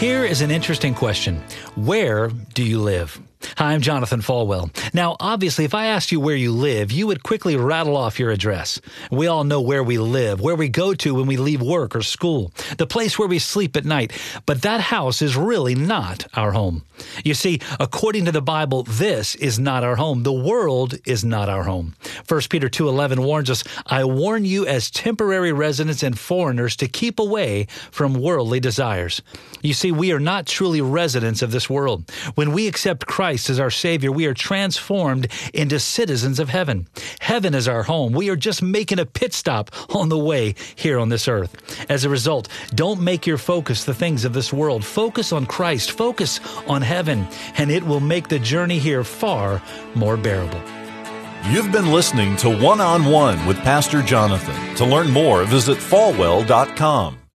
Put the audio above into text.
Here is an interesting question Where do you live? Hi, I'm Jonathan Falwell. Now, obviously, if I asked you where you live, you would quickly rattle off your address. We all know where we live, where we go to when we leave work or school, the place where we sleep at night. But that house is really not our home. You see, according to the Bible, this is not our home. The world is not our home. 1 Peter 2:11 warns us, "I warn you as temporary residents and foreigners to keep away from worldly desires." You see, we are not truly residents of this world. When we accept Christ Christ as our Savior, we are transformed into citizens of heaven. Heaven is our home. We are just making a pit stop on the way here on this earth. As a result, don't make your focus the things of this world. Focus on Christ. Focus on heaven, and it will make the journey here far more bearable. You've been listening to One on One with Pastor Jonathan. To learn more, visit falwell.com.